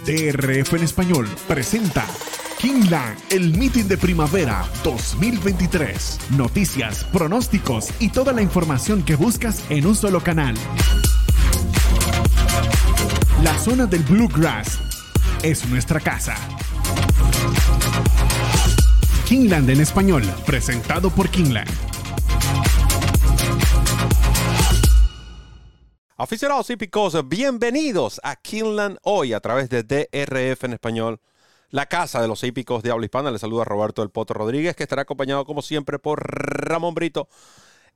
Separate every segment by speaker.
Speaker 1: DRF en español presenta Kingland, el meeting de primavera 2023. Noticias, pronósticos y toda la información que buscas en un solo canal. La zona del Bluegrass es nuestra casa. Kingland en español, presentado por Kingland.
Speaker 2: Aficionados hípicos, bienvenidos a Kingland hoy a través de DRF en español, la casa de los hípicos de habla hispana. Les saluda Roberto del Poto Rodríguez, que estará acompañado como siempre por Ramón Brito,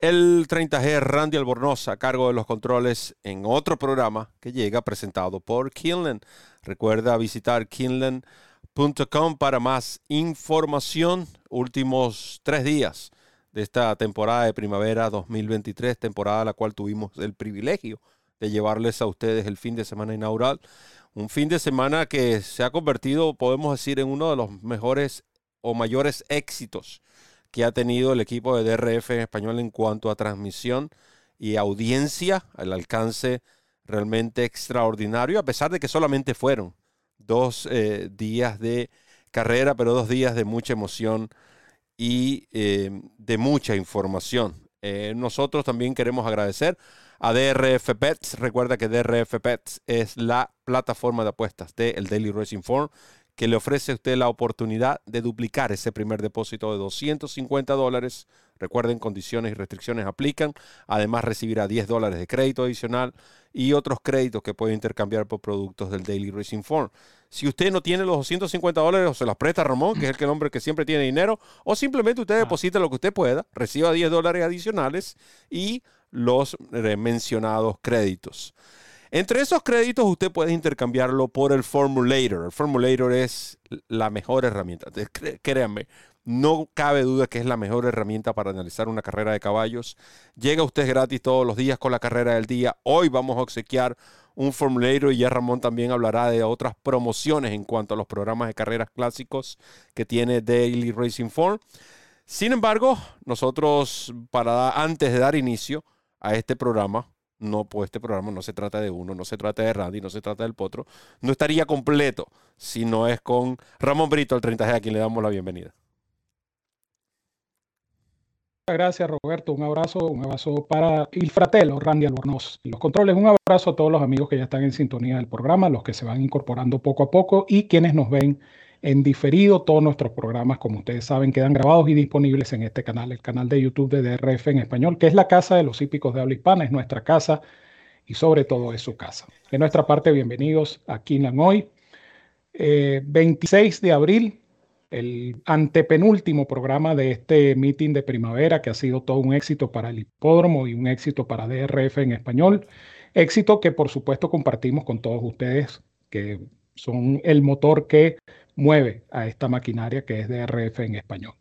Speaker 2: el 30G Randy Albornoz a cargo de los controles en otro programa que llega presentado por Kingland. Recuerda visitar kingland.com para más información. Últimos tres días de esta temporada de primavera 2023, temporada la cual tuvimos el privilegio de llevarles a ustedes el fin de semana inaugural. Un fin de semana que se ha convertido, podemos decir, en uno de los mejores o mayores éxitos que ha tenido el equipo de DRF en español en cuanto a transmisión y audiencia, al alcance realmente extraordinario, a pesar de que solamente fueron dos eh, días de carrera, pero dos días de mucha emoción y eh, de mucha información. Eh, nosotros también queremos agradecer a DRF Pets. Recuerda que DRF Pets es la plataforma de apuestas del Daily Racing Form que le ofrece a usted la oportunidad de duplicar ese primer depósito de 250 dólares. Recuerden, condiciones y restricciones aplican. Además, recibirá 10 dólares de crédito adicional y otros créditos que puede intercambiar por productos del Daily Racing Form. Si usted no tiene los 250 dólares, o se los presta a Ramón, que es el hombre que siempre tiene dinero, o simplemente usted deposita lo que usted pueda, reciba 10 dólares adicionales y los mencionados créditos. Entre esos créditos usted puede intercambiarlo por el Formulator. El Formulator es la mejor herramienta. Créanme, no cabe duda que es la mejor herramienta para analizar una carrera de caballos. Llega usted gratis todos los días con la carrera del día. Hoy vamos a obsequiar un Formulator y ya Ramón también hablará de otras promociones en cuanto a los programas de carreras clásicos que tiene Daily Racing Form. Sin embargo, nosotros para antes de dar inicio a este programa, no, pues este programa no se trata de uno, no se trata de Randy, no se trata del potro, no estaría completo si no es con Ramón Brito, el 30G, a quien le damos la bienvenida.
Speaker 3: Gracias Roberto, un abrazo, un abrazo para el fratelo Randy Albornoz. Los controles, un abrazo a todos los amigos que ya están en sintonía del programa, los que se van incorporando poco a poco y quienes nos ven en diferido. Todos nuestros programas, como ustedes saben, quedan grabados y disponibles en este canal, el canal de YouTube de DRF en español, que es la casa de los hípicos de habla hispana, es nuestra casa y sobre todo es su casa. De nuestra parte, bienvenidos a Kinlan hoy. 26 eh, de abril, el antepenúltimo programa de este meeting de primavera, que ha sido todo un éxito para el hipódromo y un éxito para DRF en español. Éxito que por supuesto compartimos con todos ustedes, que son el motor que mueve a esta maquinaria que es DRF en español.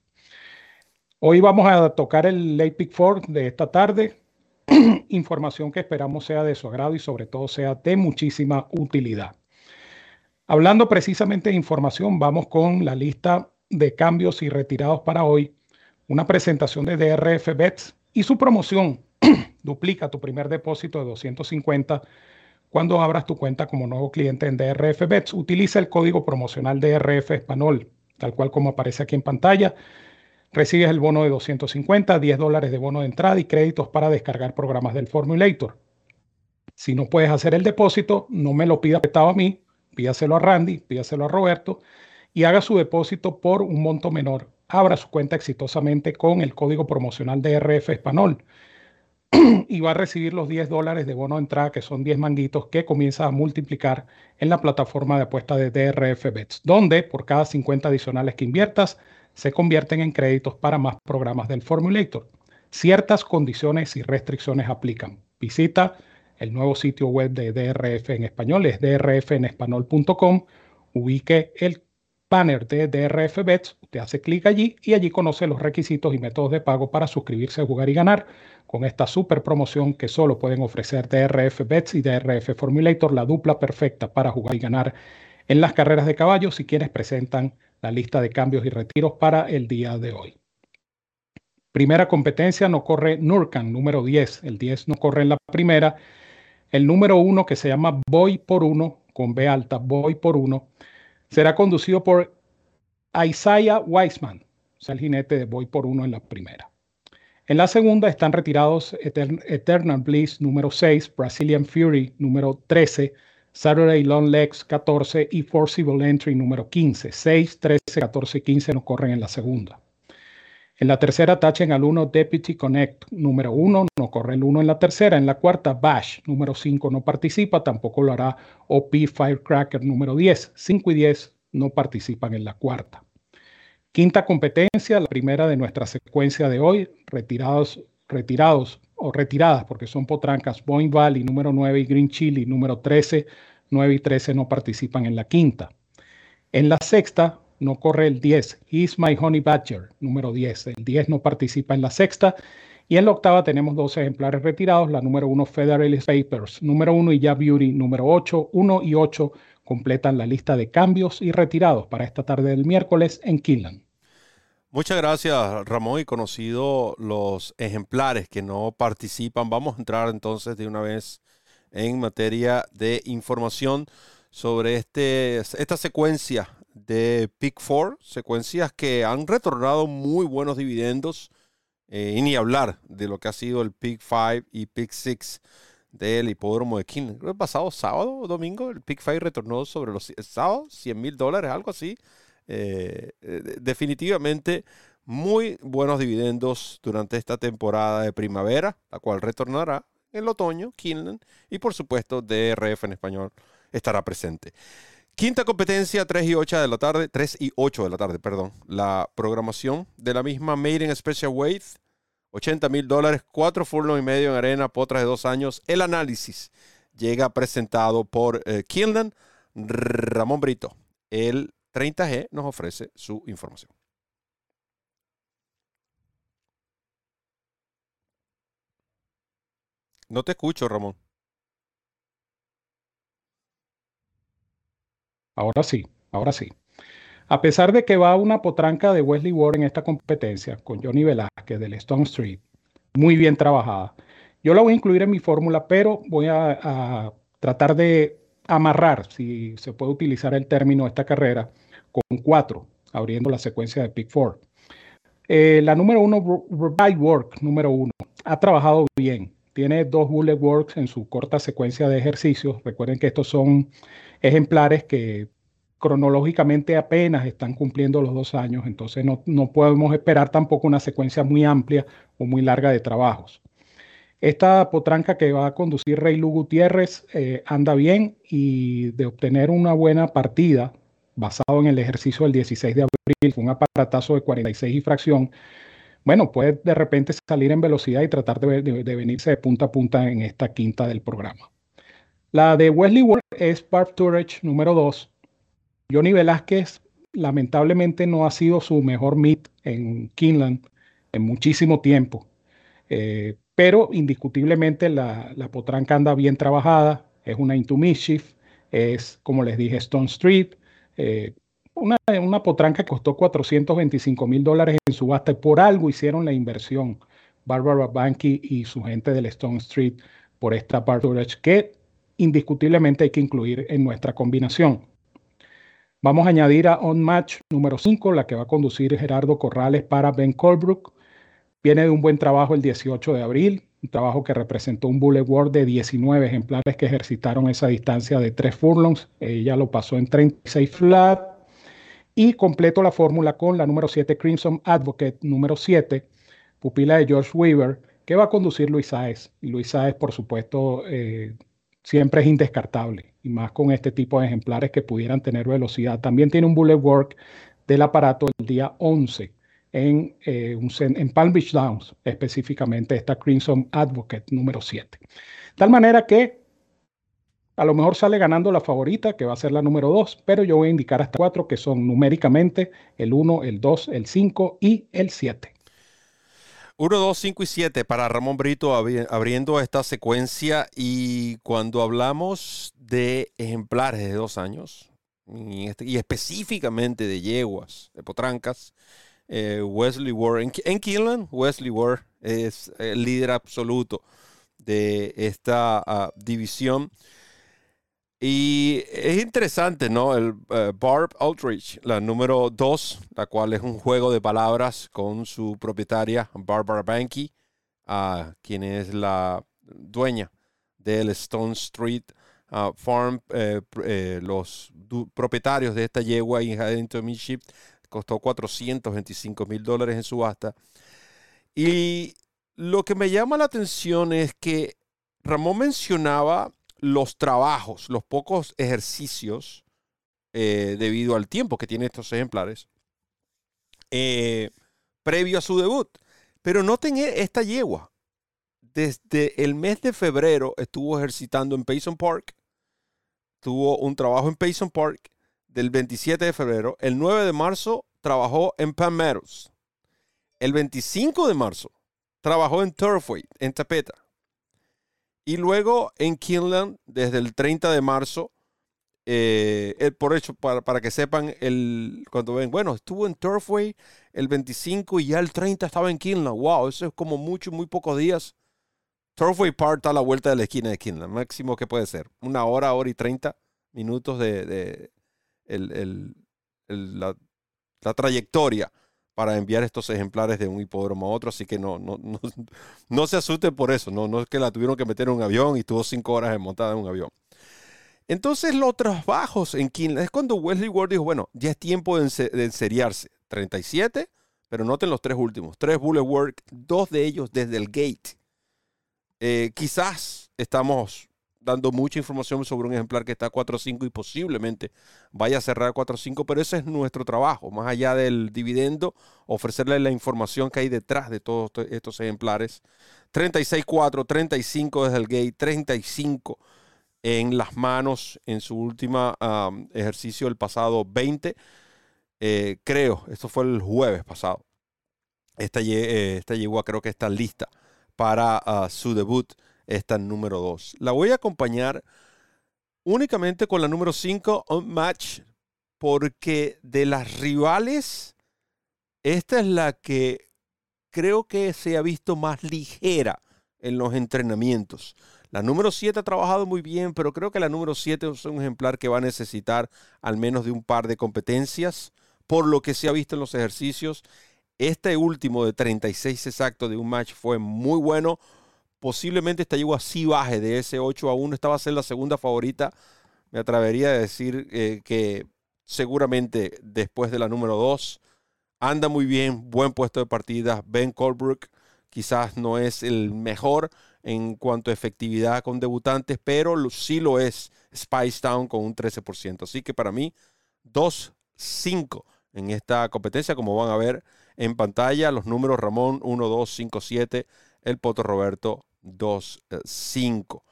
Speaker 3: Hoy vamos a tocar el Late Pick Four de esta tarde, información que esperamos sea de su agrado y sobre todo sea de muchísima utilidad. Hablando precisamente de información, vamos con la lista de cambios y retirados para hoy, una presentación de DRF Bets y su promoción. Duplica tu primer depósito de 250 cuando abras tu cuenta como nuevo cliente en DRF Bets. Utiliza el código promocional DRF Español, tal cual como aparece aquí en pantalla. Recibes el bono de 250, 10 dólares de bono de entrada y créditos para descargar programas del Formulator. Si no puedes hacer el depósito, no me lo pida petado a mí, pídaselo a Randy, pídaselo a Roberto y haga su depósito por un monto menor. Abra su cuenta exitosamente con el código promocional DRF Español y va a recibir los 10 dólares de bono de entrada, que son 10 manguitos, que comienza a multiplicar en la plataforma de apuesta de DRF Bets, donde por cada 50 adicionales que inviertas, se convierten en créditos para más programas del Formulator. Ciertas condiciones y restricciones aplican. Visita el nuevo sitio web de DRF en español, es drfenespanol.com. Ubique el banner de DRF Bets, usted hace clic allí y allí conoce los requisitos y métodos de pago para suscribirse, jugar y ganar con esta super promoción que solo pueden ofrecer DRF Bets y DRF Formulator, la dupla perfecta para jugar y ganar en las carreras de caballos y quienes presentan la lista de cambios y retiros para el día de hoy. Primera competencia no corre Nurkan, número 10. El 10 no corre en la primera. El número 1 que se llama Boy por 1 con B alta, Voy por uno, será conducido por Isaiah Weisman, o sea, el jinete de Voy por uno en la primera. En la segunda están retirados Eternal Bliss número 6, Brazilian Fury número 13, Saturday Long Legs 14 y Forcible Entry número 15. 6, 13, 14 y 15 no corren en la segunda. En la tercera tachen al 1 Deputy Connect número 1, no corre el 1 en la tercera. En la cuarta Bash número 5 no participa, tampoco lo hará OP Firecracker número 10. 5 y 10 no participan en la cuarta. Quinta competencia, la primera de nuestra secuencia de hoy, retirados, retirados o retiradas porque son potrancas Boeing Valley número 9 y Green Chili número 13, 9 y 13 no participan en la quinta. En la sexta, no corre el 10. He's My Honey Badger, número 10. El 10 no participa en la sexta. Y en la octava tenemos dos ejemplares retirados. La número 1 Federalist Papers, número 1 y Ya Beauty, número 8. 1 y 8 completan la lista de cambios y retirados para esta tarde del miércoles en Kinlan.
Speaker 2: Muchas gracias, Ramón. Y conocido los ejemplares que no participan, vamos a entrar entonces de una vez en materia de información sobre este, esta secuencia de Pick 4, secuencias que han retornado muy buenos dividendos, eh, y ni hablar de lo que ha sido el Pick 5 y Pick 6 del hipódromo de King. el pasado sábado o domingo el Pick 5 retornó sobre los sábados 100 mil dólares, algo así. Eh, eh, definitivamente muy buenos dividendos durante esta temporada de primavera, la cual retornará en el otoño, Kinlan, y por supuesto DRF en español estará presente. Quinta competencia, 3 y 8 de la tarde, 3 y 8 de la tarde, perdón. La programación de la misma Made in Special Weight, 80 mil dólares, 4 furlong y medio en arena, potras de dos años. El análisis llega presentado por eh, Ramón Brito. El 30G nos ofrece su información. No te escucho, Ramón.
Speaker 3: Ahora sí, ahora sí. A pesar de que va una potranca de Wesley Ward en esta competencia con Johnny Velázquez del Stone Street, muy bien trabajada. Yo la voy a incluir en mi fórmula, pero voy a, tratar de amarrar, si se puede utilizar el término, esta carrera con cuatro, abriendo la secuencia de Pick Four. Eh, la número uno, Revive Work, número uno, ha trabajado bien. Tiene dos bullet works en su corta secuencia de ejercicios. Recuerden que estos son ejemplares que cronológicamente apenas están cumpliendo los dos años, entonces no, podemos esperar tampoco una secuencia muy amplia o muy larga de trabajos. Esta potranca que va a conducir Rey Lu Gutiérrez eh, anda bien y de obtener una buena partida basado en el ejercicio del 16 de abril, un aparatazo de 46 y fracción, bueno, puede de repente salir en velocidad y tratar de, de venirse de punta a punta en esta quinta del programa. La de Wesley Ward es Barb Turage número 2. Johnny Velázquez lamentablemente no ha sido su mejor meet en Kinland en muchísimo tiempo. Eh, pero indiscutiblemente la, potranca anda bien trabajada, es una Into Mischief, es como les dije Stone Street, eh, una, una, potranca que costó 425 mil dólares en subasta por algo hicieron la inversión Barbara Banky y su gente del Stone Street por esta Turage que indiscutiblemente hay que incluir en nuestra combinación. Vamos a añadir a On Match número 5, la que va a conducir Gerardo Corrales para Ben Colbrook. Viene de un buen trabajo el 18 de abril, un trabajo que representó un bullet word de 19 ejemplares que ejercitaron esa distancia de 3 furlongs. Ella lo pasó en 36 flat. Y completo la fórmula con la número 7 Crimson Advocate número 7, pupila de George Weaver, que va a conducir Luis Saez. Y Luis Saez, por supuesto, eh, siempre es indescartable, y más con este tipo de ejemplares que pudieran tener velocidad. También tiene un bullet work del aparato el día 11 en, eh, en Palm Beach Downs, específicamente esta Crimson Advocate número 7. Tal manera que a lo mejor sale ganando la favorita, que va a ser la número 2, pero yo voy a indicar hasta cuatro que son numéricamente el 1, el 2, el 5 y el 7.
Speaker 2: 1, 2, 5 y 7 para Ramón Brito abriendo esta secuencia y cuando hablamos de ejemplares de dos años y, este, específicamente de yeguas, de potrancas, eh, Wesley Ward, en, en Wesley Ward es el líder absoluto de esta ah, división. Y es interesante, ¿no? El eh, Barb Outreach, la número 2, la cual es un juego de palabras con su propietaria, Barbara Banky, uh, quien es la dueña del Stone Street uh, Farm. Eh, eh, los propietarios de esta yegua en Haddington Midship costó 425 mil dólares en subasta. Y lo que me llama la atención es que Ramón mencionaba los trabajos, los pocos ejercicios, eh, debido al tiempo que tienen estos ejemplares, eh, previo a su debut. Pero noten e, esta yegua. Desde el mes de febrero estuvo ejercitando en Payson Park. Tuvo un trabajo en Payson Park del 27 de febrero. El 9 de marzo trabajó en Pan Meadows. El 25 de marzo trabajó en Turfway, en Tapeta. Y luego en Kinland, desde el 30 de marzo, eh, por hecho, para, que sepan, el, cuando ven, bueno, estuvo en Turfway el 25 y ya el 30 estaba en Kinland. Wow, eso es como mucho, muy pocos días. Turfway Park está a la vuelta de la esquina de Kinland, máximo que puede ser. Una hora, hora y 30 minutos de, la, la trayectoria para enviar estos ejemplares de un hipódromo a otro, así que no, no, no, no se asusten por eso, no, no es que la tuvieron que meter en un avión y tuvo cinco horas montada en un avión. Entonces los trabajos en Kinland es cuando Wesley Ward dijo, bueno, ya es tiempo de, enseriarse. 37, pero noten los tres últimos, tres bullet work, dos de ellos desde el gate. Eh, quizás estamos dando mucha información sobre un ejemplar que está a 4.5 y posiblemente vaya a cerrar a 4.5, pero ese es nuestro trabajo, más allá del dividendo, ofrecerle la información que hay detrás de todos estos ejemplares. 36.4, 35 desde el gate, 35 en las manos en su último ejercicio el pasado 20. Eh, creo, esto fue el jueves pasado. Esta, eh, esta yegua creo que está lista para ah, su debut esta número 2. La voy a acompañar únicamente con la número 5, On Match, porque de las rivales, esta es la que creo que se ha visto más ligera en los entrenamientos. La número 7 ha trabajado muy bien, pero creo que la número 7 es un ejemplar que va a necesitar al menos de un par de competencias, por lo que se ha visto en los ejercicios. Este último de 36 exacto de un match fue muy bueno, posiblemente esta yegua sí baje de ese 8 a 1. Esta va a ser la segunda favorita. Me atrevería a decir eh, que seguramente después de la número 2 anda muy bien, buen puesto de partida. Ben Colbrook quizás no es el mejor en cuanto a efectividad con debutantes, pero sí lo es Spice Town con un 13%. Así que para mí, 2-5 en esta competencia, como van a ver en pantalla, los números Ramón 1, 2, 5, 7, el Poto Roberto 2.5.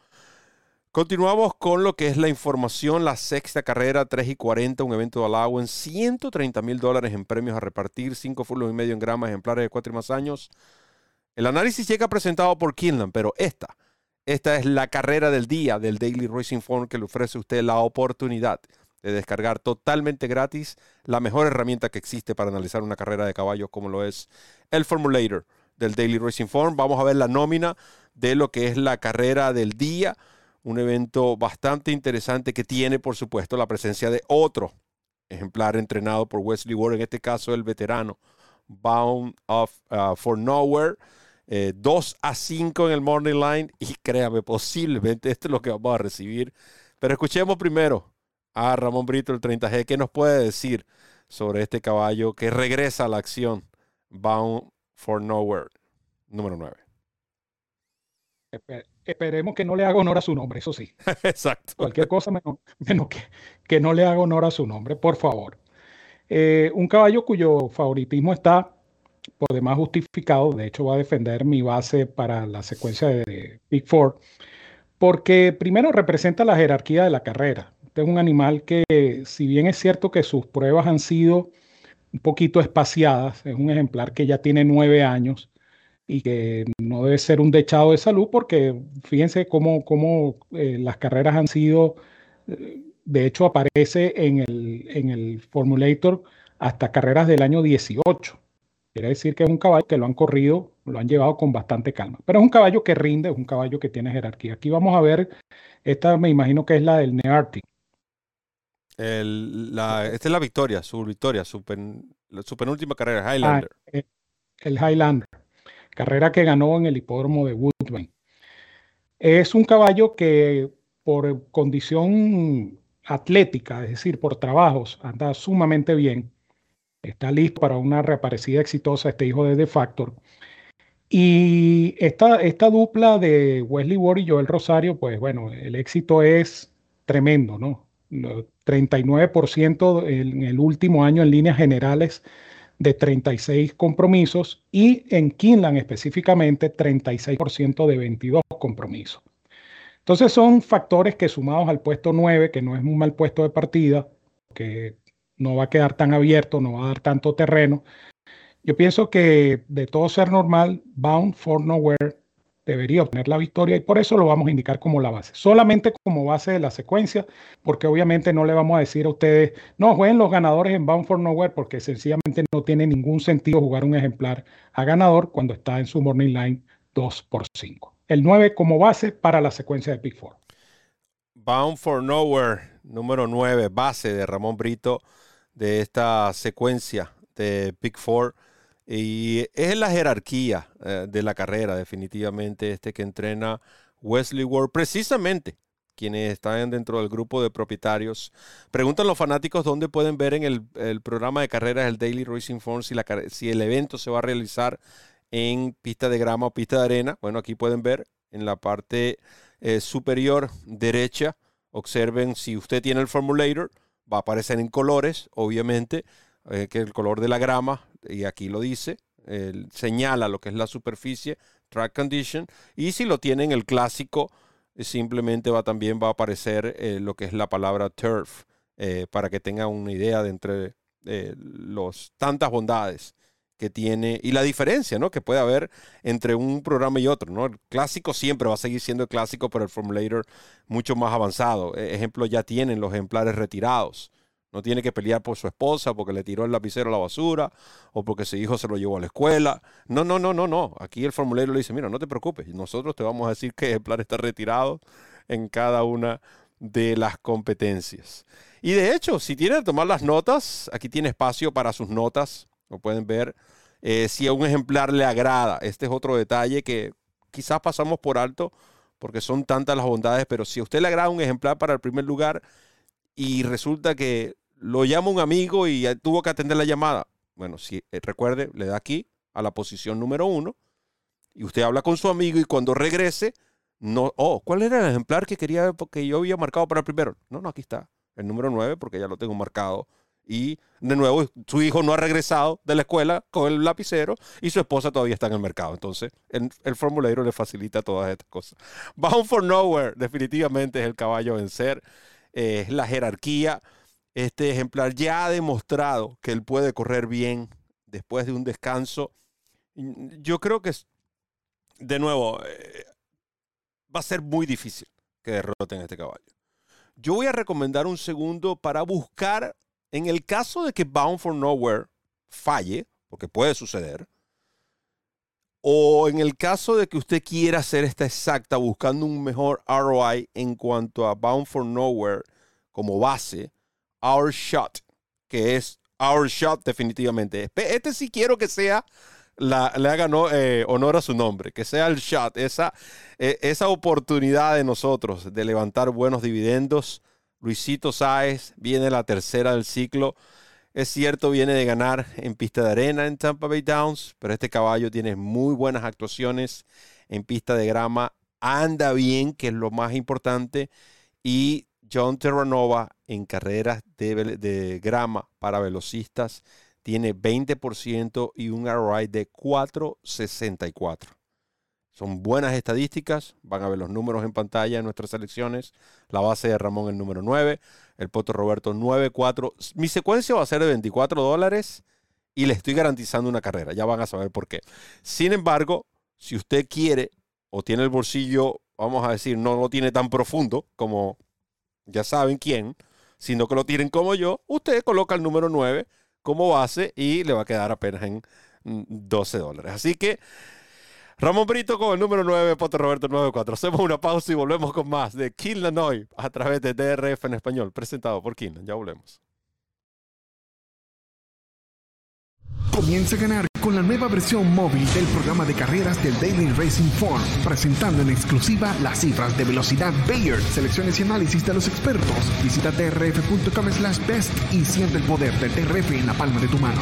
Speaker 2: Continuamos con lo que es la información, la sexta carrera, 3 y 40, un evento de en 130 mil dólares en premios a repartir, 5 fulos y medio en grama, ejemplares de 4 y más años. El análisis llega presentado por Kinlan, pero esta, esta es la carrera del día del Daily Racing Form que le ofrece a usted la oportunidad de descargar totalmente gratis la mejor herramienta que existe para analizar una carrera de caballos como lo es el Formulator del Daily Racing Form. Vamos a ver la nómina de lo que es la carrera del día. Un evento bastante interesante que tiene, por supuesto, la presencia de otro ejemplar entrenado por Wesley Ward, en este caso el veterano Bound of, uh, for Nowhere. 2 eh, a 5 en el Morning Line y créame, posiblemente esto es lo que vamos a recibir. Pero escuchemos primero a Ramón Brito, el 30G, que nos puede decir sobre este caballo que regresa a la acción, Bound for Nowhere, número 9
Speaker 3: esperemos que no le haga honor a su nombre, eso sí.
Speaker 2: Exacto.
Speaker 3: Cualquier cosa menos, que, que, no le haga honor a su nombre, por favor. Eh, un caballo cuyo favoritismo está por demás justificado, de hecho va a defender mi base para la secuencia de Big Four, porque primero representa la jerarquía de la carrera. Este es un animal que, si bien es cierto que sus pruebas han sido un poquito espaciadas, es un ejemplar que ya tiene nueve años, y que no debe ser un dechado de salud porque fíjense cómo, cómo eh, las carreras han sido, eh, de hecho aparece en el, en el Formulator hasta carreras del año 18. Quiere decir que es un caballo que lo han corrido lo han llevado con bastante calma. Pero es un caballo que rinde, es un caballo que tiene jerarquía. Aquí vamos a ver, esta me imagino que es la del Neartic.
Speaker 2: esta es la victoria, su victoria, su, penúltima carrera, Highlander. Ah,
Speaker 3: eh, el Highlander, carrera que ganó en el hipódromo de Woodbine. Es un caballo que por condición atlética, es decir, por trabajos, anda sumamente bien. Está listo para una reaparecida exitosa, este hijo de The Factor. Y esta, esta dupla de Wesley Ward y Joel Rosario, pues bueno, el éxito es tremendo, ¿no? 39% en el último año en líneas generales de 36 compromisos y en Kinland específicamente 36% de 22 compromisos. Entonces son factores que sumados al puesto 9, que no es un mal puesto de partida, que no va a quedar tan abierto, no va a dar tanto terreno. Yo pienso que de todo ser normal, Bound for Nowhere debería obtener la victoria y por eso lo vamos a indicar como la base, solamente como base de la secuencia, porque obviamente no le vamos a decir a ustedes, no jueguen los ganadores en Bound for Nowhere, porque sencillamente no tiene ningún sentido jugar un ejemplar a ganador cuando está en su morning line 2 por 5 el 9 como base para la secuencia de Pick 4.
Speaker 2: Bound for Nowhere, número 9, base de Ramón Brito de esta secuencia de Pick 4. Y es la jerarquía eh, de la carrera, definitivamente, este que entrena Wesley Ward, precisamente quienes están dentro del grupo de propietarios. Preguntan los fanáticos dónde pueden ver en el, programa de carreras, el Daily Racing Form, si, si el evento se va a realizar en pista de grama o pista de arena. Bueno, aquí pueden ver en la parte eh, superior derecha. Observen si usted tiene el formulator, va a aparecer en colores, obviamente, eh, que el color de la grama, y aquí lo dice, señala lo que es la superficie, track condition, y si lo tienen el clásico, simplemente va también va a aparecer eh, lo que es la palabra turf, para que tengan una idea de entre los tantas bondades que tiene y la diferencia ¿no? que puede haber entre un programa y otro. ¿no? El clásico siempre va a seguir siendo el clásico, pero el formulator mucho más avanzado. E, ejemplo, ya tienen los ejemplares retirados. No tiene que pelear por su esposa porque le tiró el lapicero a la basura o porque su hijo se lo llevó a la escuela. No, no, no, no, no. Aquí el formulario le dice, mira, no te preocupes, nosotros te vamos a decir qué ejemplar está retirado en cada una de las competencias. Y de hecho, si tiene que tomar las notas, aquí tiene espacio para sus notas como pueden ver, eh, si a un ejemplar le agrada. Este es otro detalle que quizás pasamos por alto porque son tantas las bondades, pero si a usted le agrada un ejemplar para el primer lugar y resulta que lo llama un amigo y tuvo que atender la llamada, bueno, si eh, recuerde, le da aquí a la posición número uno y usted habla con su amigo y cuando regrese, no, oh, ¿cuál era el ejemplar que quería que yo había marcado para el primero? No, no, aquí está, el número nueve porque ya lo tengo marcado y de nuevo su hijo no ha regresado de la escuela con el lapicero y su esposa todavía está en el mercado. Entonces el, el formulario le facilita todas estas cosas. Bound for Nowhere definitivamente es el caballo a vencer, es la jerarquía. Este ejemplar ya ha demostrado que él puede correr bien después de un descanso. Yo creo que, de nuevo, eh, va a ser muy difícil que derroten a este caballo. Yo voy a recomendar un segundo para buscar en el caso de que Bound for Nowhere falle, porque puede suceder, o en el caso de que usted quiera hacer esta exacta buscando un mejor ROI en cuanto a Bound for Nowhere como base, Our Shot, que es Our Shot definitivamente. Este sí quiero que sea, le haga eh, honor a su nombre, que sea el shot, esa, eh, esa oportunidad de nosotros de levantar buenos dividendos Luisito Sáez viene la tercera del ciclo. Es cierto, viene de ganar en pista de arena en Tampa Bay Downs, pero este caballo tiene muy buenas actuaciones en pista de grama. Anda bien, que es lo más importante. Y John Terranova en carreras de, grama para velocistas tiene 20% y un ROI de 464. Son buenas estadísticas. Van a ver los números en pantalla en nuestras selecciones. La base de Ramón, el número 9. El Poto Roberto, 9-4. Mi secuencia va a ser de 24 dólares y le estoy garantizando una carrera. Ya van a saber por qué. Sin embargo, si usted quiere o tiene el bolsillo, vamos a decir, no lo tiene tan profundo como ya saben quién, sino que lo tienen como yo, usted coloca el número 9 como base y le va a quedar apenas en 12 mm, dólares. Así que Ramón Brito con el número 9, Poto Roberto 94. Hacemos una pausa y volvemos con más de Kinlan a través de DRF en español, presentado por Kinlan. Ya volvemos.
Speaker 1: Comienza a ganar con la nueva versión móvil del programa de carreras del Daily Racing Form, presentando en exclusiva las cifras de velocidad Bayer, selecciones y análisis de los expertos. Visita trf.com slash best y siente el poder del TRF en la palma de tu mano.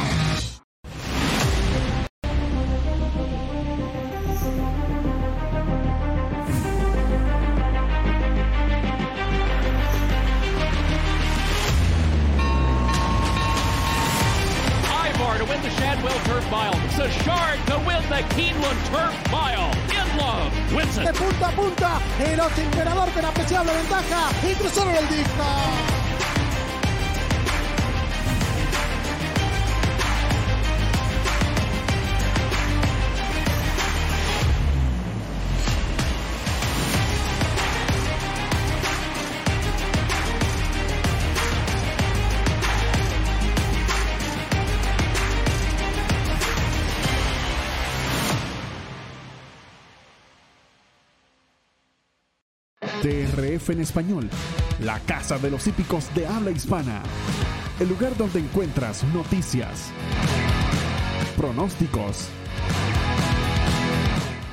Speaker 1: En español, la casa de los hípicos de habla hispana, el lugar donde encuentras noticias, pronósticos,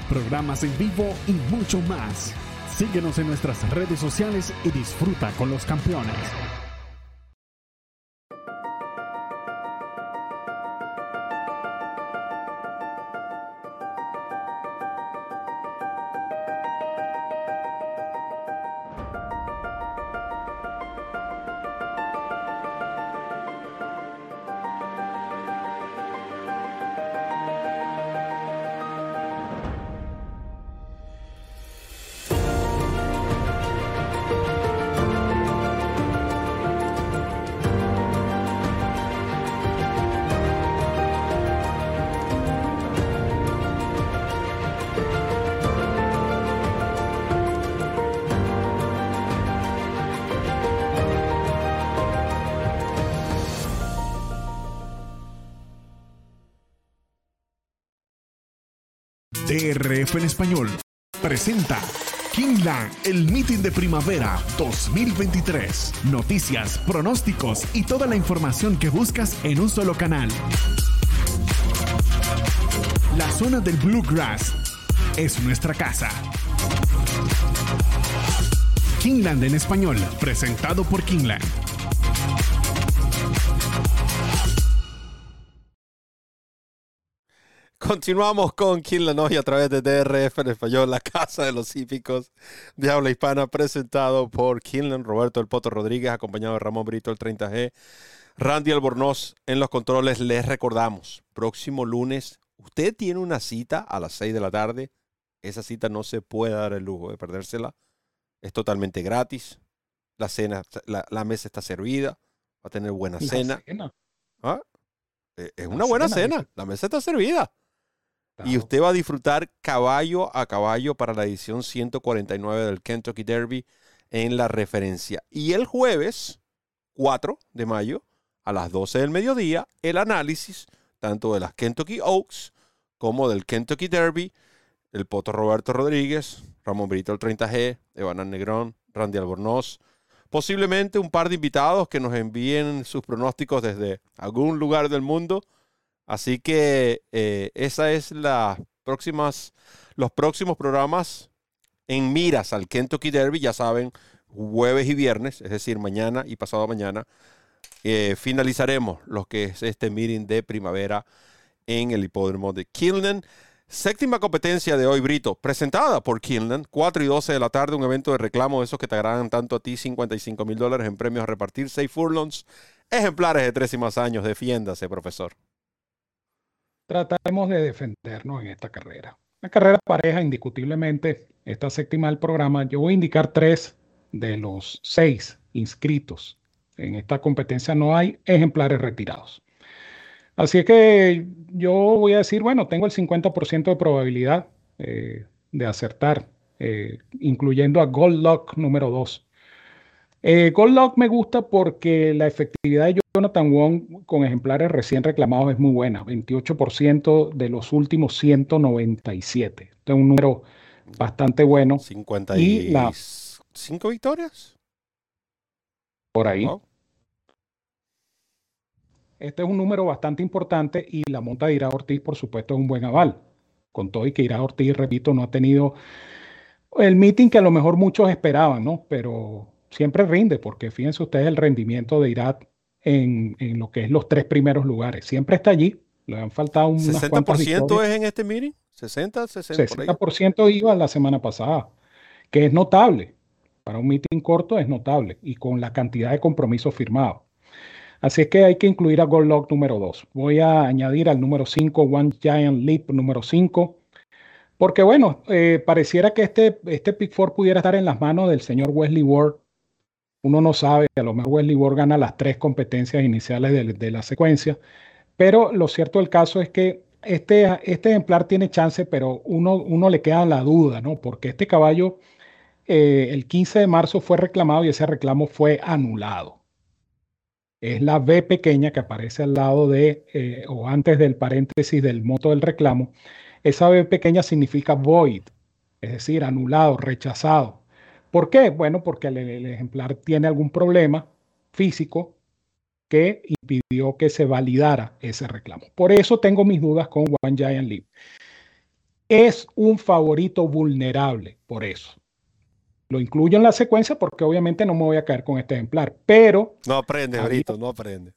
Speaker 1: programas en vivo y mucho más. Síguenos en nuestras redes sociales y disfruta con los campeones. DRF en español presenta Kingland, el meeting de primavera 2023. Noticias, pronósticos y toda la información que buscas en un solo canal. La zona del Bluegrass es nuestra casa. Kingland en español, presentado por Kingland.
Speaker 2: Continuamos con Kinlanoy a través de DRF en español, la casa de los hípicos de habla hispana, presentado por Kinlan, Roberto El Poto Rodríguez, acompañado de Ramón Brito, el 30G, Randy Albornoz en los controles. Les recordamos, próximo lunes, usted tiene una cita a las 6 de la tarde. Esa cita no se puede dar el lujo de perdérsela. Es totalmente gratis. La cena, la, mesa está servida. Va a tener buena cena. ¿Ah? Eh, es una buena cena. La mesa está servida. Y usted va a disfrutar caballo a caballo para la edición 149 del Kentucky Derby en la referencia. Y el jueves 4 de mayo a las 12 del mediodía, el análisis tanto de las Kentucky Oaks como del Kentucky Derby, el Poto Roberto Rodríguez, Ramón Brito el 30G, Evan Negrón, Randy Albornoz, posiblemente un par de invitados que nos envíen sus pronósticos desde algún lugar del mundo Así que eh, esa es la próximas, los próximos programas en miras al Kentucky Derby, ya saben, jueves y viernes, es decir, mañana y pasado mañana, eh, finalizaremos lo que es este meeting de primavera en el hipódromo de Killen. Séptima competencia de hoy, Brito, presentada por Killen, 4 y 12 de la tarde, un evento de reclamo de esos que te agradan tanto a ti, 55 mil dólares en premios a repartir, 6 furlongs, ejemplares de tres y más años, defiéndase, profesor
Speaker 3: trataremos de defendernos en esta carrera. La carrera pareja, indiscutiblemente, esta séptima del programa. Yo voy a indicar tres de los seis inscritos. En esta competencia no hay ejemplares retirados. Así es que yo voy a decir, bueno, tengo el 50% de probabilidad eh, de acertar, eh, incluyendo a Gold Lock número 2. Eh, Gold Lock me gusta porque la efectividad de Jonathan Wong con ejemplares recién reclamados es muy buena, 28% de los últimos 197. Este es un número bastante bueno.
Speaker 2: 55 victorias.
Speaker 3: Por ahí. Este es un número bastante importante y la monta de Ira Ortiz, por supuesto, es un buen aval. Con todo y que Ira Ortiz, repito, no ha tenido el meeting que a lo mejor muchos esperaban, ¿no? Pero siempre rinde, porque fíjense ustedes el rendimiento de Irat en, en lo que es los tres primeros lugares. Siempre está allí. Le han faltado un
Speaker 2: ¿60% es en este meeting? ¿60, 60%?
Speaker 3: 60% iba la semana pasada, que es notable. Para un meeting corto es notable y con la cantidad de compromisos firmados. Así es que hay que incluir a Goldlock número 2. Voy a añadir al número 5, One Giant Leap número 5. Porque bueno, eh, pareciera que este, este Pick 4 pudiera estar en las manos del señor Wesley Ward. Uno no sabe, a lo mejor Wesley Ward gana las tres competencias iniciales de, la secuencia. Pero lo cierto del caso es que este, este ejemplar tiene chance, pero uno, uno le queda la duda, ¿no? Porque este caballo eh, el 15 de marzo fue reclamado y ese reclamo fue anulado es la B pequeña que aparece al lado de eh, o antes del paréntesis del moto del reclamo. Esa B pequeña significa void, es decir, anulado, rechazado. ¿Por qué? Bueno, porque el, ejemplar tiene algún problema físico que impidió que se validara ese reclamo. Por eso tengo mis dudas con One Giant Leap. Es un favorito vulnerable, por eso. Lo incluyo en la secuencia porque obviamente no me voy a caer con este ejemplar, pero...
Speaker 2: No aprende, Brito, no aprende.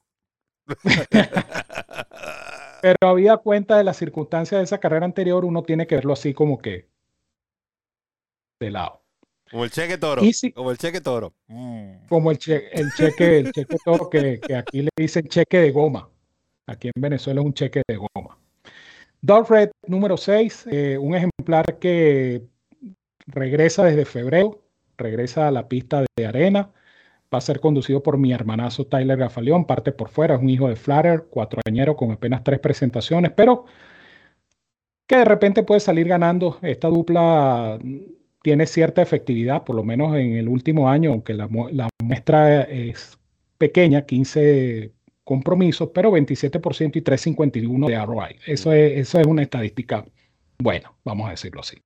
Speaker 3: pero había cuenta de las circunstancias de esa carrera anterior, uno tiene que verlo así como que de lado.
Speaker 2: Como el cheque toro. como el cheque toro. Mm.
Speaker 3: Como el, el cheque, el cheque toro que, aquí le dicen cheque de goma. Aquí en Venezuela es un cheque de goma. Dog Red número 6, eh, un ejemplar que regresa desde febrero regresa a la pista de arena. Va a ser conducido por mi hermanazo Tyler Gafaleón, parte por fuera, es un hijo de Flatter, cuatroañero con apenas tres presentaciones, pero que de repente puede salir ganando. Esta dupla tiene cierta efectividad, por lo menos en el último año, aunque la, muestra es pequeña, 15 compromisos, pero 27% y 351 de ROI. Eso es, eso es una estadística buena, vamos a decirlo así.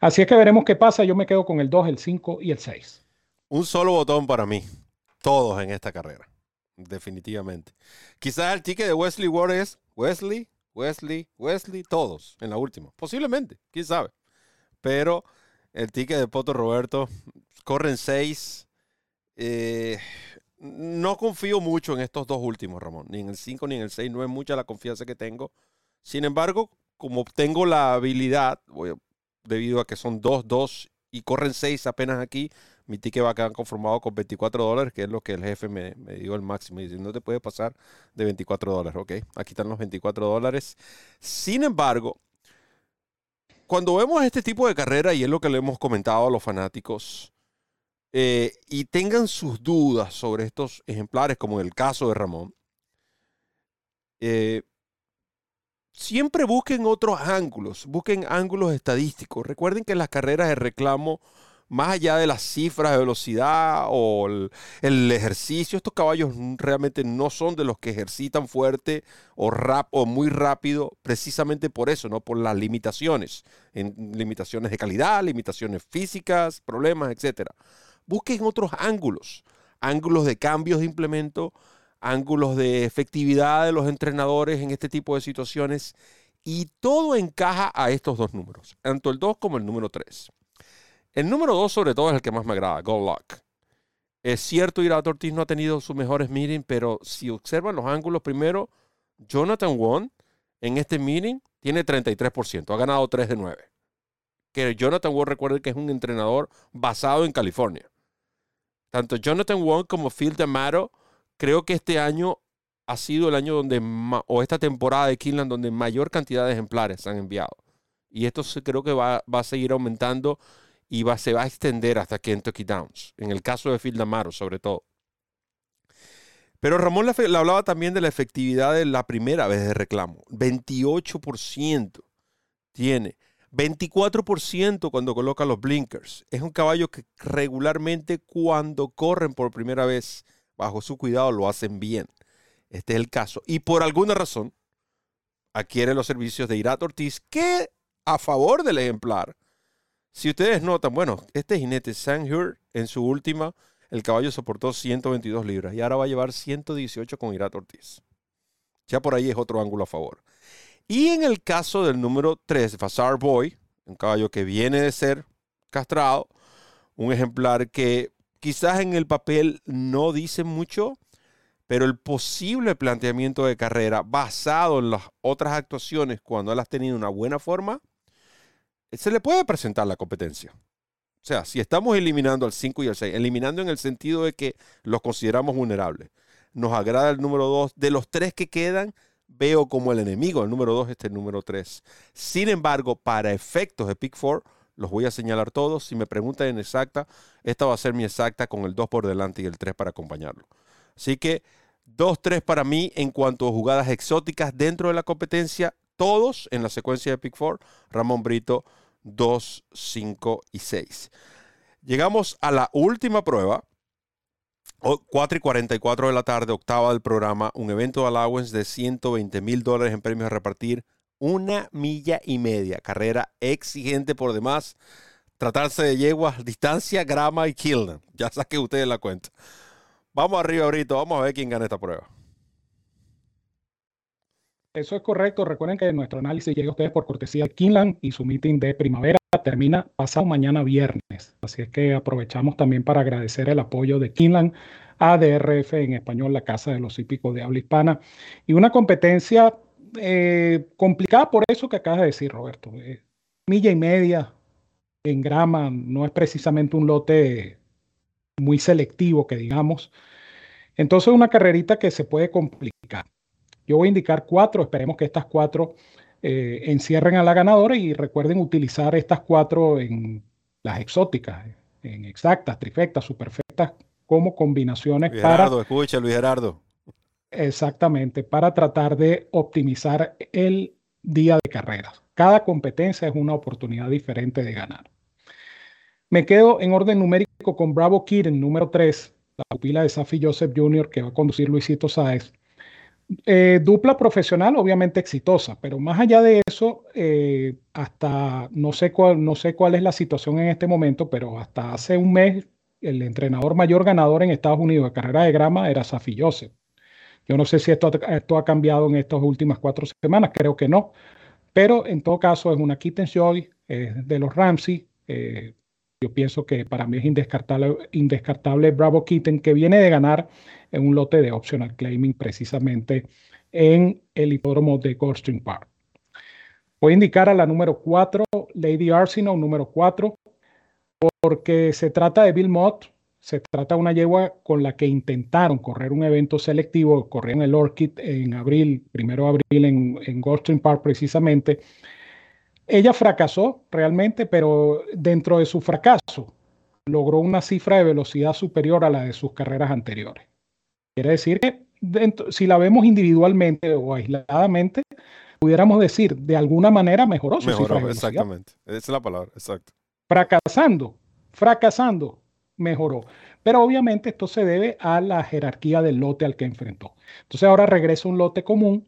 Speaker 3: Así es que veremos qué pasa. Yo me quedo con el 2, el 5 y el 6.
Speaker 2: Un solo botón para mí. Todos en esta carrera. Definitivamente. Quizás el ticket de Wesley Ward es Wesley, Wesley, Wesley, todos en la última. Posiblemente, quién sabe. Pero el ticket de Poto Roberto, corren 6. Eh, no confío mucho en estos dos últimos, Ramón. Ni en el 5 ni en el 6. No es mucha la confianza que tengo. Sin embargo, como tengo la habilidad, debido a que son 2, 2 y corren 6 apenas aquí, mi ticket va a quedar conformado con 24 dólares, que es lo que el jefe me, dio el máximo. Y dice, no te puede pasar de 24 dólares, ¿ok? Aquí están los 24 dólares. Sin embargo, cuando vemos este tipo de carrera, y es lo que le hemos comentado a los fanáticos, eh, y tengan sus dudas sobre estos ejemplares, como en el caso de Ramón, eh, siempre busquen otros ángulos, busquen ángulos estadísticos. Recuerden que las carreras de reclamo, más allá de las cifras de velocidad o el, ejercicio, estos caballos realmente no son de los que ejercitan fuerte o, rap, o muy rápido, precisamente por eso, ¿no? Por las limitaciones, en limitaciones de calidad, limitaciones físicas, problemas, etc. Busquen otros ángulos, ángulos de cambios de implemento, ángulos de efectividad de los entrenadores en este tipo de situaciones y todo encaja a estos dos números, tanto el 2 como el número 3. El número 2 sobre todo es el que más me agrada, Gold Luck. Es cierto, Irato Ortiz no ha tenido sus mejores meetings, pero si observan los ángulos primero, Jonathan Wong en este meeting tiene 33%, ha ganado 3 de 9. Que Jonathan Wong recuerde que es un entrenador basado en California. Tanto Jonathan Wong como Phil D'Amato creo que este año ha sido el año donde, o esta temporada de Kinland, donde mayor cantidad de ejemplares se han enviado. Y esto creo que va, a seguir aumentando y se va a extender hasta Kentucky Downs, en el caso de Phil Damaro sobre todo. Pero Ramón le, hablaba también de la efectividad de la primera vez de reclamo. 28% tiene. 24% cuando coloca los blinkers. Es un caballo que regularmente cuando corren por primera vez bajo su cuidado lo hacen bien. Este es el caso. Y por alguna razón adquiere los servicios de Irat Ortiz, que a favor del ejemplar, si ustedes notan, bueno, este jinete Sanhur en su última, el caballo soportó 122 libras y ahora va a llevar 118 con Irat Ortiz. Ya por ahí es otro ángulo a favor. Y en el caso del número 3, Fasar Boy, un caballo que viene de ser castrado, un ejemplar que quizás en el papel no dice mucho, pero el posible planteamiento de carrera basado en las otras actuaciones cuando él ha tenido una buena forma, se le puede presentar la competencia. O sea, si estamos eliminando al 5 y al 6, eliminando en el sentido de que los consideramos vulnerables, nos agrada el número 2, de los tres que quedan, veo como el enemigo, el número 2 este el número 3. Sin embargo, para efectos de Pick 4, los voy a señalar todos. Si me preguntan en exacta, esta va a ser mi exacta con el 2 por delante y el 3 para acompañarlo. Así que 2-3 para mí en cuanto a jugadas exóticas dentro de la competencia, todos en la secuencia de Pick 4, Ramón Brito 2, 5 y 6. Llegamos a la última prueba, 4 y 44 de la tarde, octava del programa, un evento de allowance de 120 mil dólares en premios a repartir, una milla y media, carrera exigente por demás, tratarse de yeguas, distancia, grama y kill. Ya saqué ustedes la cuenta. Vamos arriba ahorita, vamos a ver quién gana esta prueba.
Speaker 3: Eso es correcto. Recuerden que nuestro análisis llega a ustedes por cortesía de Kinland y su meeting de primavera termina pasado mañana viernes. Así es que aprovechamos también para agradecer el apoyo de Kinland a DRF en español, la Casa de los Hípicos de Habla Hispana. Y una competencia eh, complicada por eso que acabas de decir, Roberto. Eh, milla y media en grama no es precisamente un lote muy selectivo, que digamos. Entonces, una carrerita que se puede complicar. Yo voy a indicar cuatro, esperemos que estas cuatro eh, encierren a la ganadora y recuerden utilizar estas cuatro en las exóticas, en exactas, trifectas, superfectas, como combinaciones
Speaker 2: Luis Gerardo, escucha, Luis Gerardo.
Speaker 3: Exactamente, para tratar de optimizar el día de carreras. Cada competencia es una oportunidad diferente de ganar. Me quedo en orden numérico con Bravo Kid en número 3, la pupila de Safi Joseph Jr., que va a conducir Luisito Sáez. Eh, dupla profesional, obviamente exitosa, pero más allá de eso, eh, hasta no sé, cuál, no sé cuál es la situación en este momento, pero hasta hace un mes el entrenador mayor ganador en Estados Unidos de carrera de grama era Safi Joseph. Yo no sé si esto, esto ha cambiado en estas últimas cuatro semanas, creo que no, pero en todo caso es una Kitten Joy de los Ramsey. Yo pienso que para mí es indescartable, Bravo Kitten, que viene de ganar en un lote de optional claiming precisamente en el hipódromo de Goldstream Park. Voy a indicar a la número 4, Lady Arsenal, número 4, porque se trata de Bill Mott, se trata de una yegua con la que intentaron correr un evento selectivo, corrieron el Orchid en abril, primero de abril en, en Goldstream Park precisamente, ella fracasó realmente, pero dentro de su fracaso logró una cifra de velocidad superior a la de sus carreras anteriores. Quiere decir que si la vemos individualmente o aisladamente, pudiéramos decir, de alguna manera mejoró su cifra de velocidad.
Speaker 2: Exactamente, esa es la palabra, exacto.
Speaker 3: Fracasando, fracasando, mejoró. Pero obviamente esto se debe a la jerarquía del lote al que enfrentó. Entonces ahora regresa un lote común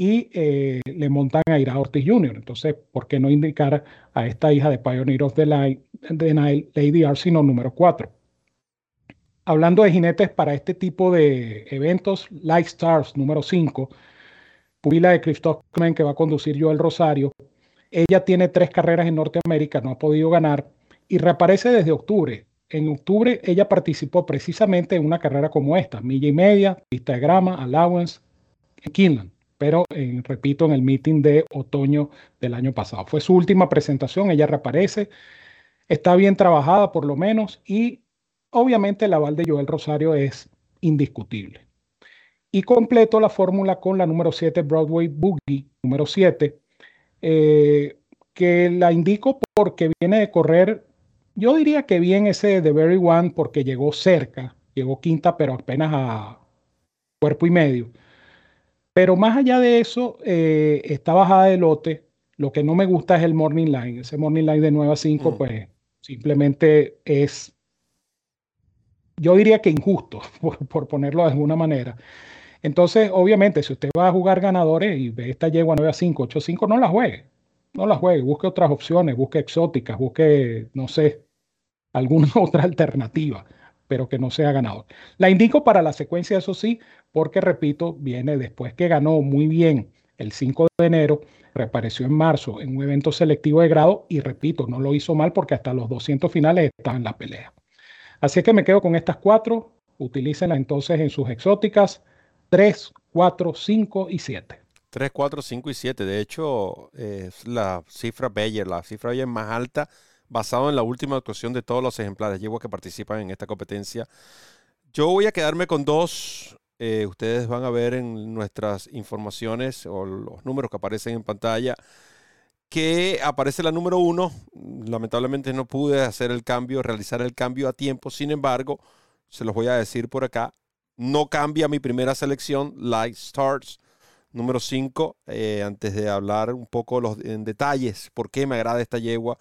Speaker 3: y eh, le montan a Ira Ortiz Jr. Entonces, ¿por qué no indicar a esta hija de Pioneer of the de Nile, Lady Arsenal número 4? Hablando de jinetes para este tipo de eventos, Light Stars número 5, pupila de Christoph Klein que va a conducir Joel Rosario. Ella tiene tres carreras en Norteamérica, no ha podido ganar y reaparece desde octubre. En octubre ella participó precisamente en una carrera como esta, milla y media, pista de grama, allowance, en Kinland pero repito, en el meeting de otoño del año pasado. Fue su última presentación, ella reaparece, está bien trabajada por lo menos y obviamente el aval de Joel Rosario es indiscutible. Y completo la fórmula con la número 7 Broadway Boogie, número 7, eh, que la indico porque viene de correr, yo diría que bien ese The Very One porque llegó cerca, llegó quinta pero apenas a cuerpo y medio pero más allá de eso, eh, está bajada de lote. Lo que no me gusta es el morning line. Ese morning line de 9 a 5, mm. pues simplemente es, yo diría que injusto, por, ponerlo de alguna manera. Entonces, obviamente, si usted va a jugar ganadores y ve esta yegua 9 a 5, 8 a 5, no la juegue. No la juegue, busque otras opciones, busque exóticas, busque, no sé, alguna otra alternativa, pero que no sea ganador. La indico para la secuencia, eso sí, porque repito, viene después que ganó muy bien el 5 de enero, reapareció en marzo en un evento selectivo de grado y repito, no lo hizo mal porque hasta los 200 finales estaban en la pelea. Así que me quedo con estas cuatro, utilícenlas entonces en sus exóticas 3, 4, 5 y 7.
Speaker 2: 3, 4, 5 y 7. De hecho, es la cifra Bayer, la cifra Bayer más alta basado en la última actuación de todos los ejemplares llevo que participan en esta competencia. Yo voy a quedarme con dos. Eh, ustedes van a ver en nuestras informaciones o los números que aparecen en pantalla que aparece la número uno. Lamentablemente no pude hacer el cambio, realizar el cambio a tiempo. Sin embargo, se los voy a decir por acá. No cambia mi primera selección, Light Stars, número 5. Eh, antes de hablar un poco los, en detalles, por qué me agrada esta yegua,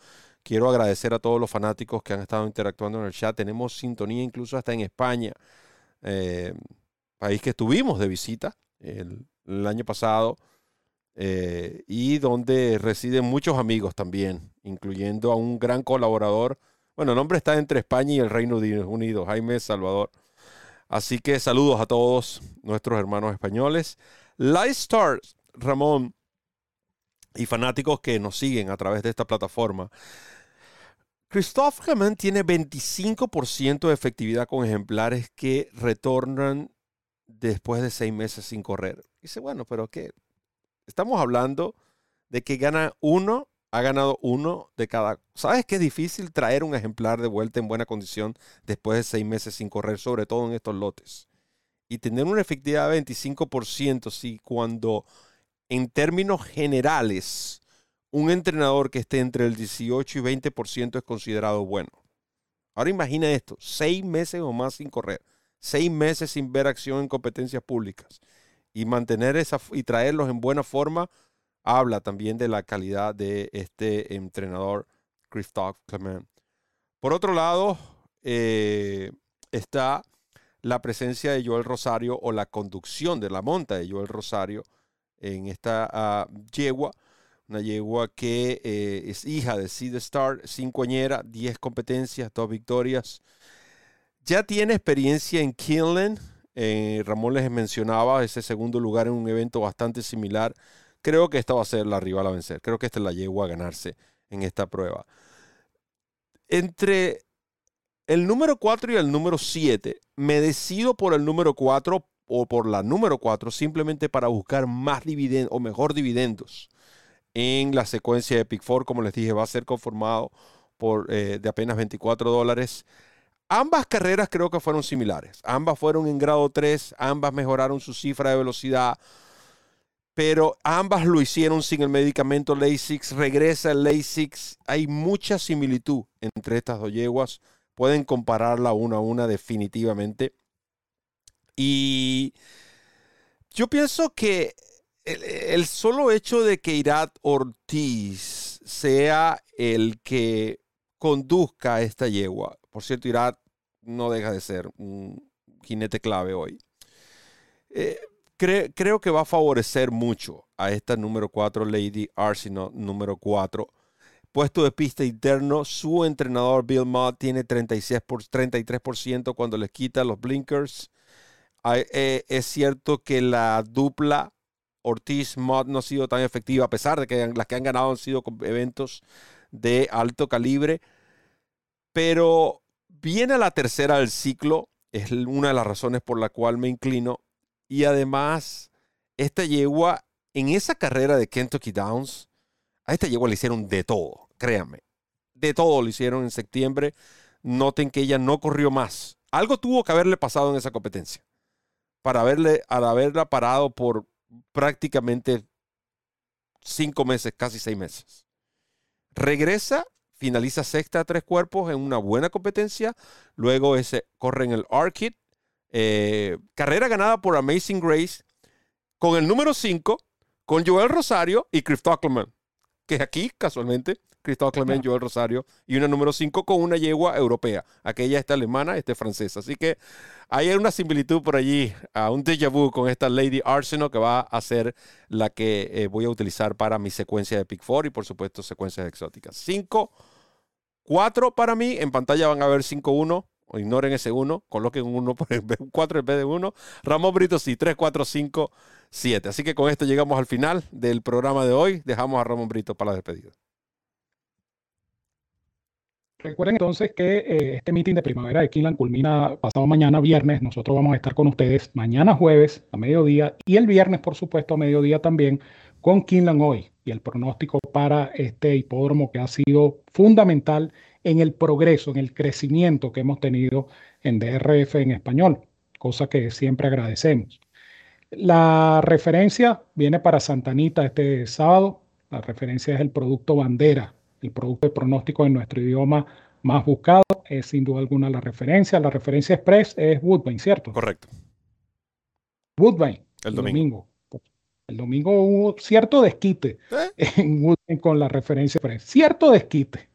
Speaker 2: quiero agradecer a todos los fanáticos que han estado interactuando en el chat. Tenemos sintonía incluso hasta en España, eh, país que estuvimos de visita el, año pasado. Eh, y donde residen muchos amigos también, incluyendo a un gran colaborador. Bueno, el nombre está entre España y el Reino Unido, Jaime Salvador. Así que saludos a todos nuestros hermanos españoles. Light Stars, Ramón, y fanáticos que nos siguen a través de esta plataforma. Christophe Clement tiene 25% de efectividad con ejemplares que retornan después de seis meses sin correr. Dice, bueno, pero ¿qué? Estamos hablando de que gana uno, ha ganado uno de cada. ¿Sabes qué es difícil traer un ejemplar de vuelta en buena condición después de seis meses sin correr, sobre todo en estos lotes? Y tener una efectividad de 25%, si cuando en términos generales un entrenador que esté entre el 18 y 20% es considerado bueno. Ahora imagina esto, seis meses o más sin correr, seis meses sin ver acción en competencias públicas y mantener esa y traerlos en buena forma habla también de la calidad de este entrenador Christophe Clement. Por otro lado, eh, está la presencia de Joel Rosario o la conducción de la monta de Joel Rosario en esta ah, yegua, una yegua que eh, es hija de Seed Star, cincoañera, 10 competencias, dos victorias. Ya tiene experiencia en Kinland. Eh, Ramón les mencionaba ese segundo lugar en un evento bastante similar. Creo que esta va a ser la rival a vencer. Creo que esta es la yegua a ganarse en esta prueba. Entre el número 4 y el número 7, me decido por el número 4 o por la número 4 simplemente para buscar más dividendos o mejor dividendos en la secuencia de Pick 4. Como les dije, va a ser conformado por eh, de apenas 24 dólares. Ambas carreras creo que fueron similares. Ambas fueron en grado 3, ambas mejoraron su cifra de velocidad, pero ambas lo hicieron sin el medicamento Lasix. Regresa el Lasix. Hay mucha similitud entre estas dos yeguas. Pueden compararla una a una definitivamente. Y yo pienso que el, solo hecho de que Irat Ortiz sea el que conduzca esta yegua, por cierto, Irat no deja de ser un jinete clave hoy, eh, creo que va a favorecer mucho a esta número 4, Lady Arsenal número 4. Puesto de pista interno, su entrenador Bill Mott tiene 36 por, 33% cuando les quita los blinkers. Eh, es cierto que la dupla Ortiz Mod no ha sido tan efectiva, a pesar de que las que han ganado han sido eventos de alto calibre. Pero viene la tercera del ciclo, es una de las razones por la cual me inclino. Y además, esta yegua, en esa carrera de Kentucky Downs, a esta yegua le hicieron de todo, créanme. De todo le hicieron en septiembre. Noten que ella no corrió más. Algo tuvo que haberle pasado en esa competencia para haberle, al haberla parado por prácticamente cinco meses, casi seis meses. Regresa, finaliza sexta a tres cuerpos en una buena competencia. Luego ese, corre en el Arkit. Eh, carrera ganada por Amazing Grace con el número 5, con Joel Rosario y Chris Tuckleman. Que aquí, casualmente, Cristóbal Clement, Joel Rosario, y una número 5 con una yegua europea. Aquella está alemana, esta es francesa. Así que hay una similitud por allí, a un déjà vu con esta Lady Arsenal que va a ser la que eh, voy a utilizar para mi secuencia de Pick 4 y por supuesto secuencias exóticas. 5, 4 para mí, en pantalla van a ver 5-1 o ignoren ese 1, coloquen un 1 por el 4 en vez de 1. Ramón Brito sí, 3, 4, 5, 7. Así que con esto llegamos al final del programa de hoy. Dejamos a Ramón Brito para la despedida.
Speaker 3: Recuerden entonces que eh, este meeting de primavera de Kinland culmina pasado mañana viernes. Nosotros vamos a estar con ustedes mañana jueves a mediodía y el viernes, por supuesto, a mediodía también con Kinland hoy y el pronóstico para este hipódromo que ha sido fundamental en el progreso, en el crecimiento que hemos tenido en DRF en español, cosa que siempre agradecemos. La referencia viene para Santanita este sábado. La referencia es el producto bandera, el producto de pronóstico en nuestro idioma más buscado. Es sin duda alguna la referencia. La referencia express es Woodbine, ¿cierto?
Speaker 2: Correcto.
Speaker 3: Woodbine.
Speaker 2: El domingo.
Speaker 3: El domingo hubo cierto desquite ¿Eh? en Woodbine con la referencia express. Cierto desquite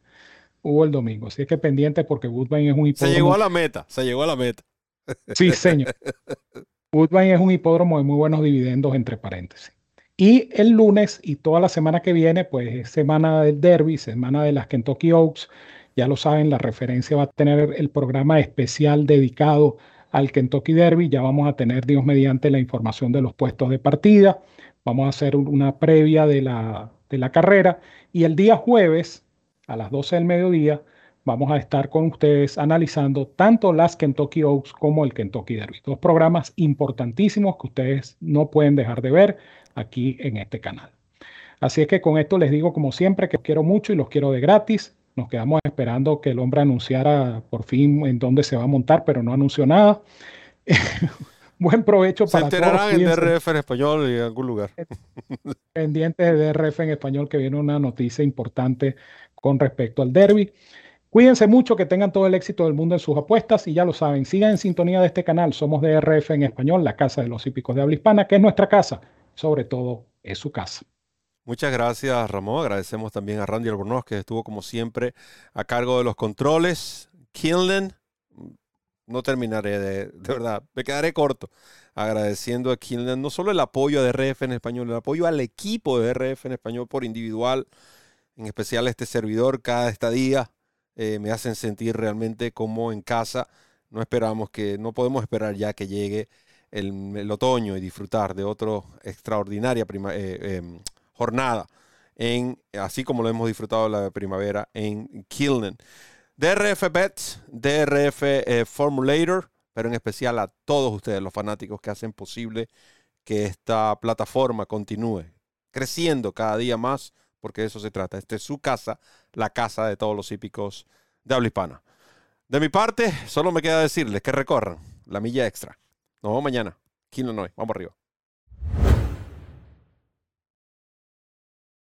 Speaker 3: hubo el domingo. Así es que pendiente porque Woodbine es un hipódromo.
Speaker 2: Se llegó a la meta, se llegó a la meta.
Speaker 3: Sí, señor. Woodbine es un hipódromo de muy buenos dividendos, entre paréntesis. Y el lunes y toda la semana que viene, pues es semana del Derby, semana de las Kentucky Oaks. Ya lo saben, la referencia va a tener el programa especial dedicado al Kentucky Derby. Ya vamos a tener, Dios mediante, la información de los puestos de partida. Vamos a hacer una previa de la, de la carrera. Y el día jueves, a las 12 del mediodía, vamos a estar con ustedes analizando tanto las Kentucky Oaks como el Kentucky Derby. Dos programas importantísimos que ustedes no pueden dejar de ver aquí en este canal. Así es que con esto les digo como siempre que los quiero mucho y los quiero de gratis. Nos quedamos esperando que el hombre anunciara por fin en dónde se va a montar, pero no anunció nada. Buen provecho para
Speaker 2: todos. Se enterarán en DRF en español y en algún lugar.
Speaker 3: Pendientes de DRF en español que viene una noticia importante con respecto al derby. Cuídense mucho, que tengan todo el éxito del mundo en sus apuestas y ya lo saben, sigan en sintonía de este canal. Somos DRF en español, la casa de los hípicos de habla hispana, que es nuestra casa, sobre todo es su casa.
Speaker 2: Muchas gracias, Ramón. Agradecemos también a Randy Albornoz, que estuvo como siempre a cargo de los controles. Kinlan, no terminaré de, verdad, me quedaré corto agradeciendo a Kinlan no solo el apoyo a DRF en español, el apoyo al equipo de DRF en español por individual, en especial este servidor cada estadía eh, me hacen sentir realmente como en casa. No esperamos que, no podemos esperar ya que llegue el, otoño y disfrutar de otra extraordinaria eh, em, jornada, en, así como lo hemos disfrutado la primavera en Killen. DRF Bets, DRF eh, Formulator, pero en especial a todos ustedes, los fanáticos que hacen posible que esta plataforma continúe creciendo cada día más porque de eso se trata. Esta es su casa, la casa de todos los hípicos de habla hispana. De mi parte, solo me queda decirles que recorran la milla extra. Nos vemos mañana. Aquí no Vamos arriba.